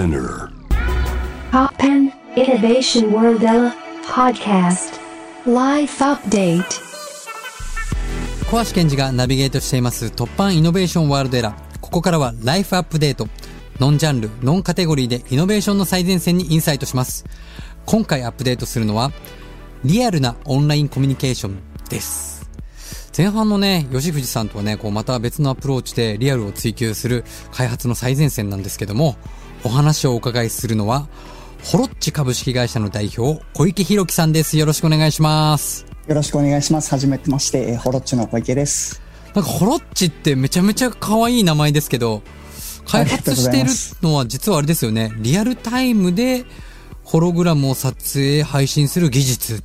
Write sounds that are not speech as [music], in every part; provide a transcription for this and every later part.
Spinner. Poppen Innovation World Podcast Life Update 小橋健二がナビゲートしています突破イノベーションワールドエラー。ここからはライフアップデート。ノンジャンル、ノンカテゴリーでイノベーションの最前線にインサイトします。今回アップデートするのは、リアルなオンラインコミュニケーションです。前半のね、吉藤さんとはね、こうまた別のアプローチでリアルを追求する開発の最前線なんですけども、お話をお伺いするのは、ホロッチ株式会社の代表、小池弘樹さんです。よろしくお願いします。よろしくお願いします。はじめてまして、えーホロッチの小池です。なんかホロッチってめちゃめちゃ可愛い名前ですけど、開発しているのは実はあれですよね。リアルタイムでホログラムを撮影、配信する技術っ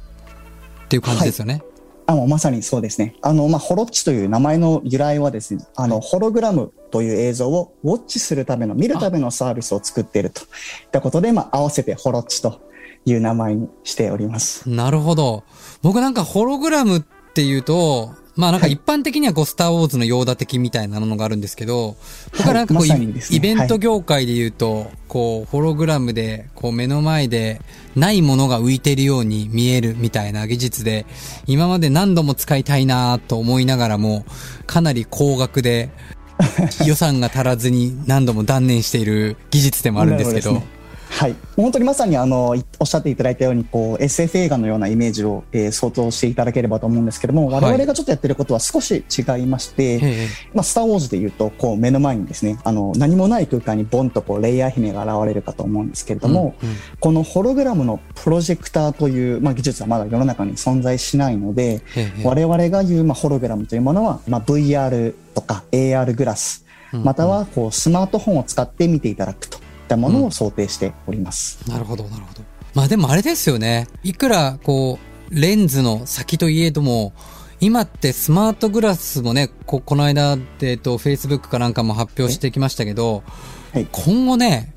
ていう感じですよね。あ、もうまさにそうですね。あの、まあ、ホロッチという名前の由来はですね、あの、ホログラムという映像をウォッチするための、見るためのサービスを作っているといったことで、まあ、合わせてホロッチという名前にしております。なるほど。僕なんかホログラムっていうと、まあなんか一般的にはこう、スターウォーズのヨーダ的みたいなのがあるんですけど、僕はなんかこう、イベント業界で言うと、こう、ホログラムで、こう目の前でないものが浮いてるように見えるみたいな技術で、今まで何度も使いたいなと思いながらも、かなり高額で、[laughs] 予算が足らずに何度も断念している技術でもあるんですけど、はい。本当にまさにあの、いおっしゃっていただいたように、こう、SF 映画のようなイメージを、えー想像していただければと思うんですけども、はい。我々がちょっとやってることは少し違いまして、ええ。まあ、スター・ウォーズで言うと、こう、目の前にですね、あの、何もない空間にボンとこう、レイヤー姫が現れるかと思うんですけれども、うんうん。このホログラムのプロジェクターという、まあ、技術はまだ世の中に存在しないので、ええ我々が言う、まあ、ホログラムというものは、まあ、VR とか AR グラス、またはこうスマートフォンを使って見ていただくと。いったものを想定しております。なるほど、なるほど。まあでもあれですよね。いくら、こう、レンズの先といえども、今ってスマートグラスもね、こ、この間、えっと、Facebook かなんかも発表してきましたけど、はい今後ね、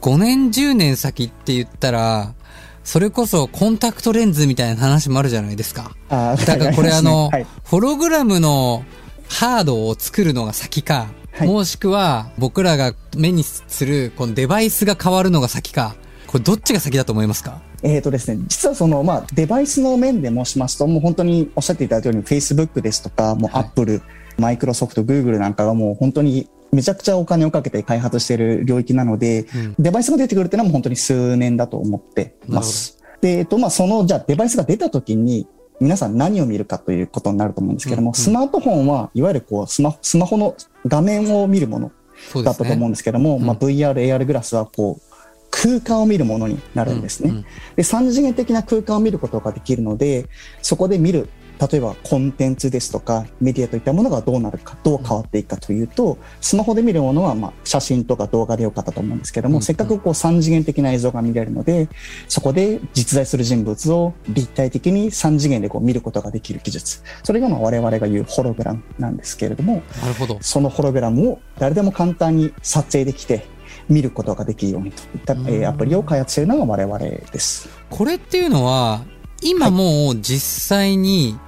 5年、10年先って言ったら、それこそコンタクトレンズみたいな話もあるじゃないですか。だからこれあの、はいホログラムのハードを作るのが先か、はい。もしくは僕らが目にするこのデバイスが変わるのが先か、これどっちが先だと思いますか？えーとですね、実はその、まあ、デバイスの面で申しますと、もう本当におっしゃっていただいたように、Facebook ですとか、もうはい。Apple、マイクロソフト、Google なんかがもう本当にめちゃくちゃお金をかけて開発している領域なので、うん。デバイスが出てくるっていうのはもう本当に数年だと思ってます。で、えっと、まあ、その、じゃあデバイスが出た時に、皆さん何を見るかということになると思うんですけども、うんうんスマートフォンはいわゆるこうスマ、スマホの画面を見るもの。だったと思うんですけども、うんまあ、VR、AR グラスはこう空間を見るものになるんですね。うんうんで3次元的な空間を見ることができるのでそこで見る例えばコンテンツですとかメディアといったものがどうなるかどう変わっていくかというとスマホで見るものはまあ写真とか動画でよかったと思うんですけども、うんせっかくこう3次元的な映像が見れるのでそこで実在する人物を立体的に3次元でこう見ることができる技術それがまあ我々が言うホログラムなんですけれどもなるほど。そのホログラムを誰でも簡単に撮影できて見ることができるようにといった、えーアプリを開発しているのが我々です。これっていうのは、今もう実際に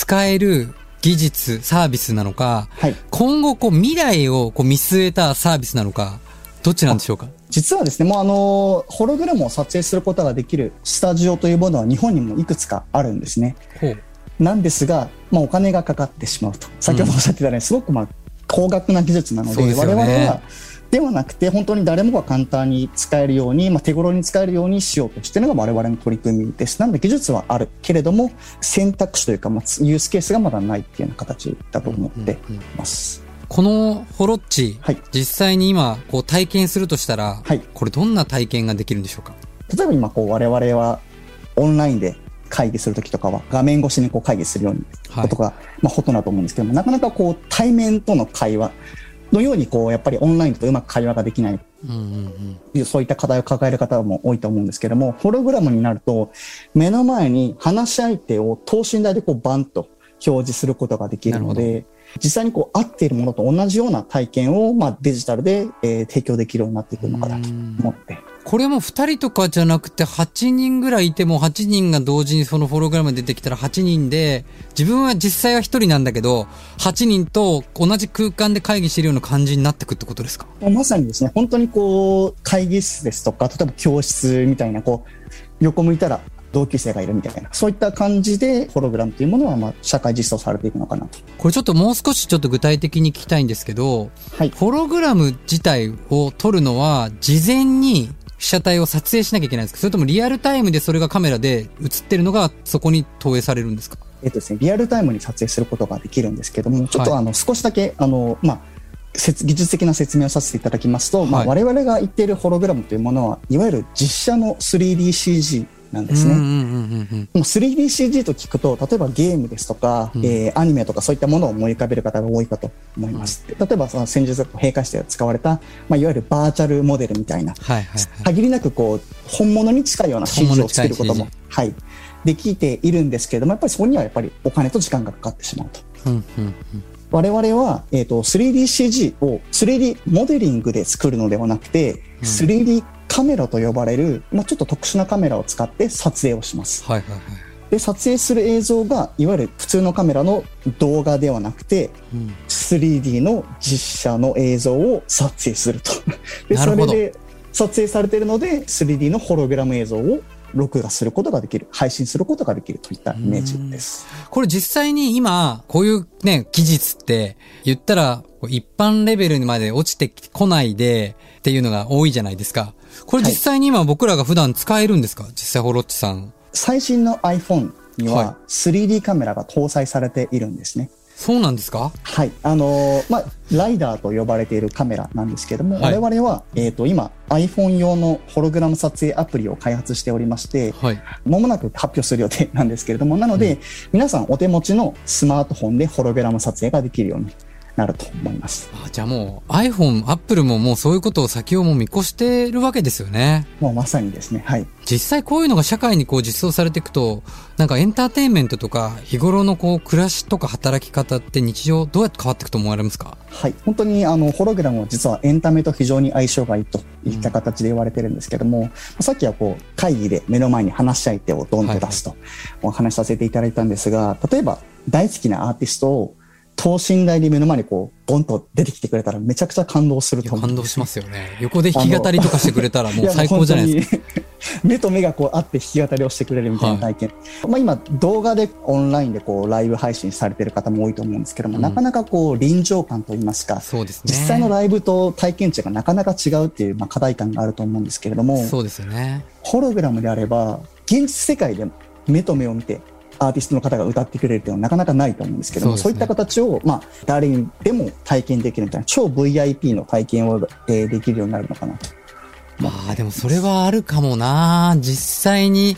使える技術、サービスなのか、はい。今後こう未来をこう見据えたサービスなのか、どっちなんでしょうか？実はですね、もうあの、ホログラムを撮影することができるスタジオというものは日本にもいくつかあるんですね。なんですが、まあお金がかかってしまうと。先ほどおっしゃってたように、すごくまあ高額な技術なので、でね我々は、ではなくて、本当に誰もが簡単に使えるように、まあ、手頃に使えるようにしようとしているのが我々の取り組みです。なので技術はあるけれども、選択肢というか、まあ、ユースケースがまだないっていうような形だと思っています。このホロッチ、はい実際に今こう体験するとしたら、はいこれどんな体験ができるんでしょうか？例えば今こう我々はオンラインで会議するときとかは画面越しにこう会議するようにはいことが、まあ、ほとんどだと思うんですけどもなかなかこう対面との会話のようにこうやっぱりオンラインだとうまく会話ができない。うんうんうん。そういった課題を抱える方も多いと思うんですけどもホログラムになると目の前に話し相手を等身大でこうバンと表示することができるのなで実際にこう合っているものと同じような体験をまあデジタルで、えー提供できるようになっていくのかなと思ってこれも2人とかじゃなくて8人ぐらいいても8人が同時にそのホログラム出てきたら8人で自分は実際は1人なんだけど8人と同じ空間で会議してるような感じになってくってことですか？まさにですね、本当にこう、会議室ですとか、例えば教室みたいな、こう、横向いたら同級生がいるみたいな、そういった感じで、ホログラムというものは、まあ、社会実装されていくのかなと。これちょっともう少しちょっと具体的に聞きたいんですけど、はい。ホログラム自体を撮るのは事前に被写体を撮影しなきゃいけないんですか？それともリアルタイムでそれがカメラで映ってるのがそこに投影されるんですか？えっとですね、リアルタイムに撮影することができるんですけども、ちょっとあの、少しだけ、あの、まあ、説技術的な説明をさせていただきますと、まあ、はい。我々が言っているホログラムというものは、いわゆる実写の 3DCG なんですね。うんうんうんうんもう 3DCG と聞くと、例えばゲームですとか、うんえーアニメとかそういったものを思い浮かべる方が多いかと思います。例えば、その先日閉会して使われた、まあ、いわゆるバーチャルモデルみたいな、はいはいはい。限りなくこう、本物に近いような CG を作ることもはい、できているんですけれども、やっぱりそこにはやっぱりお金と時間がかかってしまうと。うんうんうん我々は、えー、と 3DCG を 3D モデリングで作るのではなくて、うん 3D カメラと呼ばれる、まあ、ちょっと特殊なカメラを使って撮影をします。はいはいはい。で撮影する映像がいわゆる普通のカメラの動画ではなくてうん、3D の実写の映像を撮影すると [laughs] でなるほどそれで撮影されているので 3D のホログラム映像を録画することができる配信することができるといったイメージです。これ実際に今、こういうね、技術って、言ったら、一般レベルにまで落ちてこないで、っていうのが多いじゃないですか。これ実際に今僕らが普段使えるんですか？実際ホロッチさん。最新の iPhone にはいは 3D カメラが搭載されているんですね。そうなんですか？はい。あのーまあ、ライダーと呼ばれているカメラなんですけども、はい我々は、えっ、と、今 iPhone 用のホログラム撮影アプリを開発しておりまして、はい。まもなく発表する予定なんですけれども、なので、皆さんお手持ちのスマートフォンでホログラム撮影ができるようになると思います。あじゃあもう iPhone、Apple ももうそういうことを先をもう見越してるわけですよね。もうまさにですね、はい。実際こういうのが社会にこう実装されていくと、なんかエンターテインメントとか日頃のこう暮らしとか働き方って日常どうやって変わっていくと思われますか？はい。本当にあの、ホログラムは実はエンタメと非常に相性がいいといった形で言われてるんですけども、さっきはこう、会議で目の前に話し相手をドンと出すとお話しさせていただいたんですが、例えば大好きなアーティストを等身大で目の前にこう、ボンと出てきてくれたらめちゃくちゃ感動すると思う。感動しますよね。横で弾き語りとかしてくれたらもう最高じゃないですか。か。目と目がこうあって弾き語りをしてくれるみたいな体験。まあ今動画でオンラインでこうライブ配信されてる方も多いと思うんですけども、うんなかなかこう臨場感といいますか、そうですね。実際のライブと体験値がなかなか違うっていう、まあ、課題感があると思うんですけれども、そうですよね。ホログラムであれば、現実世界で目と目を見て、アーティストの方が歌ってくれるっていうのはなかなかないと思うんですけども、そうねいった形を、まあ、誰にでも体験できるみたいな、超 VIP の体験を、えーできるようになるのかなと。まあでもそれはあるかもな実際に、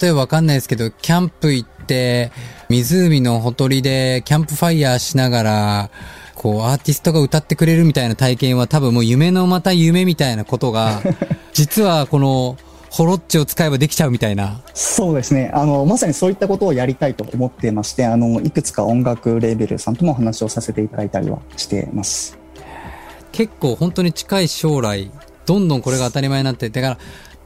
例えばわかんないですけど、キャンプ行って、湖のほとりでキャンプファイヤーしながら、こう、アーティストが歌ってくれるみたいな体験は多分もう夢のまた夢みたいなことが、[laughs] 実はこの、ホロッチを使えばできちゃうみたいな。そうですね。あの、まさにそういったことをやりたいと思ってまして、あの、いくつか音楽レーベルさんともお話をさせていただいたりはしてます。結構本当に近い将来、どんどんこれが当たり前になって、だから、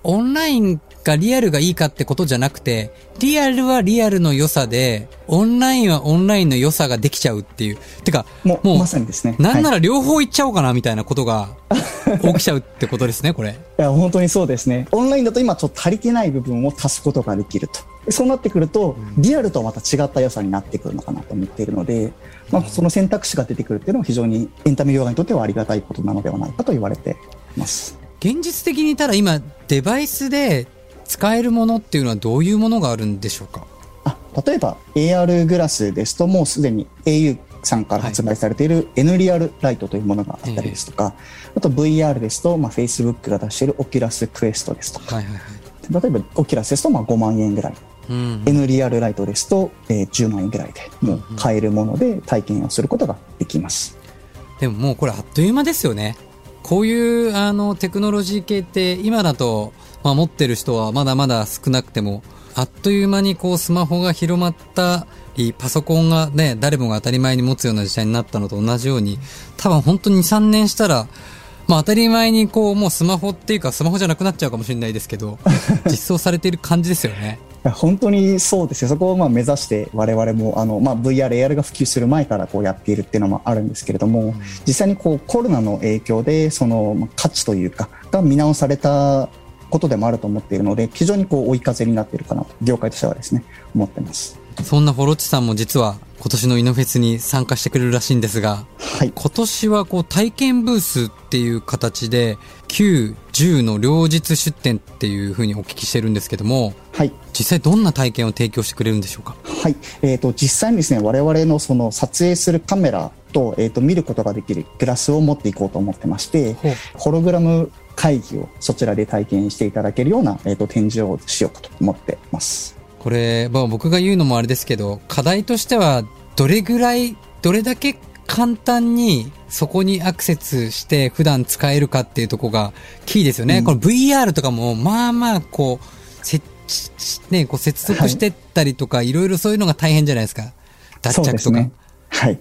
オンラインがリアルがいいかってことじゃなくて、リアルはリアルの良さで、オンラインはオンラインの良さができちゃうっていう。てか、もう、もうまさにですね。なんなはいら両方行っちゃおうかなみたいなことが [laughs] 起きちゃうってことですね、これ。いや、本当にそうですね。オンラインだと今ちょっと足りてない部分を足すことができると。そうなってくると、リアルとはまた違った良さになってくるのかなと思っているので、まあ、その選択肢が出てくるっていうのは非常にエンタメ業界にとってはありがたいことなのではないかと言われています。現実的にただ今、デバイスで使えるものっていうのはどういうものがあるんでしょうか？あ例えば AR グラスですともうすでに au さんから発売されている N リアルライトというものがあったりですとか、あと VR ですと、まあ、Facebook が出している Oculus Quest ですとか、はいはいはい。例えば Oculus ですとまあ5万円ぐらい、うん。N リアルライトですと、えー10万円ぐらいでもう買えるもので体験をすることができます。でももうこれあっという間ですよね。こういうあのテクノロジー系って今だと、まあ、持ってる人はまだまだ少なくても、あっという間にこうスマホが広まったり、パソコンがね、誰もが当たり前に持つような時代になったのと同じように、多分本当に2、3年したら、まあ当たり前にこう、もうスマホっていうかスマホじゃなくなっちゃうかもしれないですけど、[laughs] 実装されている感じですよね。いや本当にそうですよ。そこをまあ目指して我々もあの、まあ、VR、AR が普及する前からこうやっているっていうのもあるんですけれども、実際にこうコロナの影響でそのまあ価値というかが見直されたことでもあると思っているので、非常にこう追い風になっているかなと、業界としてはですね、思ってます。そんなホロッチさんも実は今年のイノフェスに参加してくれるらしいんですが、はい。今年はこう体験ブースっていう形で、9、10の両日出展っていうふうにお聞きしてるんですけども、はい。実際どんな体験を提供してくれるんでしょうか？はい。えっ、と、実際にですね、我々のその撮影するカメラと、えっ、と、見ることができるグラスを持っていこうと思ってまして、ホログラム会議をそちらで体験していただけるような、えっ、と、展示をしようかと思ってます。これ、まあ僕が言うのもあれですけど、課題としては、どれぐらい、どれだけ簡単にそこにアクセスして普段使えるかっていうところがキーですよね。うんこの VR とかも、まあまあ、こう、設置、ね、こう接続してったりとか、いろいろそういうのが大変じゃないですか。脱着とか。ね。はい。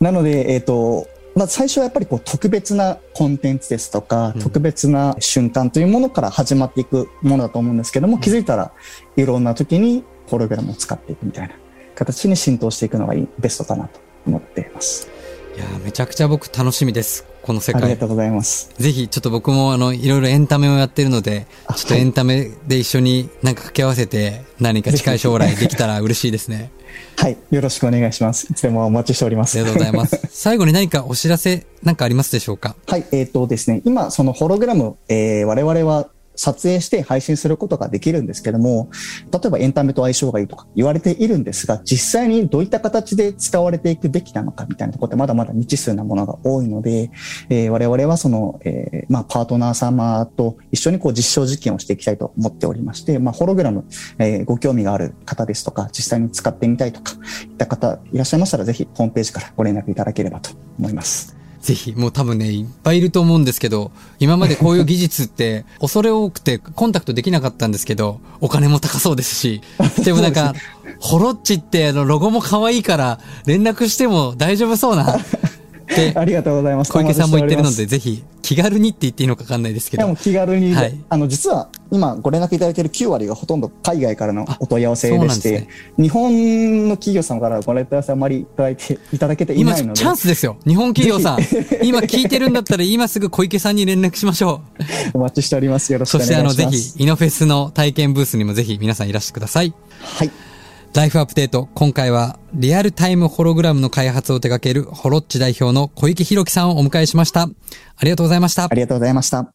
なので、えっ、と、まあ、最初はやっぱりこう特別なコンテンツですとか、うん特別な瞬間というものから始まっていくものだと思うんですけども、気づいたらいろんな時にホログラムを使っていくみたいな形に浸透していくのがいいベストかなと思っています。いやーめちゃくちゃ僕楽しみです。この世界。ありがとうございます。ぜひ、ちょっと僕もあの、いろいろエンタメをやってるので、あちょっとエンタメで一緒になんか掛け合わせて、何か近い将来できたら嬉しいですね。はい。よろしくお願いします。いつでもお待ちしております。ありがとうございます。[laughs] 最後に何かお知らせなんかありますでしょうか？はい、えっ、とですね、今、そのホログラム、えー我々は撮影して配信することができるんですけども、例えばエンタメと相性がいいとか言われているんですが、実際にどういった形で使われていくべきなのかみたいなところってまだまだ未知数なものが多いので、えー我々はその、えーまあ、パートナー様と一緒にこう実証実験をしていきたいと思っておりまして、まあ、ホログラム、えーご興味がある方ですとか、実際に使ってみたいとか、いった方いらっしゃいましたら、ぜひホームページからご連絡いただければと思います。ぜひ、もう多分ね、いっぱいいると思うんですけど、今までこういう技術って、[laughs] 恐れ多くてコンタクトできなかったんですけど、お金も高そうですし、[laughs] でもなんか、ホロッチってあの、ロゴも可愛いから、連絡しても大丈夫そうな、って、[laughs] ありがとうございます。小池さんも言ってるので、ぜひ、気軽にって言っていいのか分かんないですけどいやもう、気軽に、はいあの実は今ご連絡いただいている9割がほとんど海外からのお問い合わせでして、ね日本の企業様からご連絡いあまりいただいていただけてい今ないので、チャンスですよ。日本企業さん。今聞いてるんだったら今すぐ小池さんに連絡しましょう。[laughs] お待ちしております。よろしくそしてあの、お願いします。ぜひ、イノフェスの体験ブースにもぜひ皆さんいらしてください。はい。ライフアップデート、今回はリアルタイムホログラムの開発を手掛けるホロッチ代表の小池弘樹さんをお迎えしました。ありがとうございました。ありがとうございました。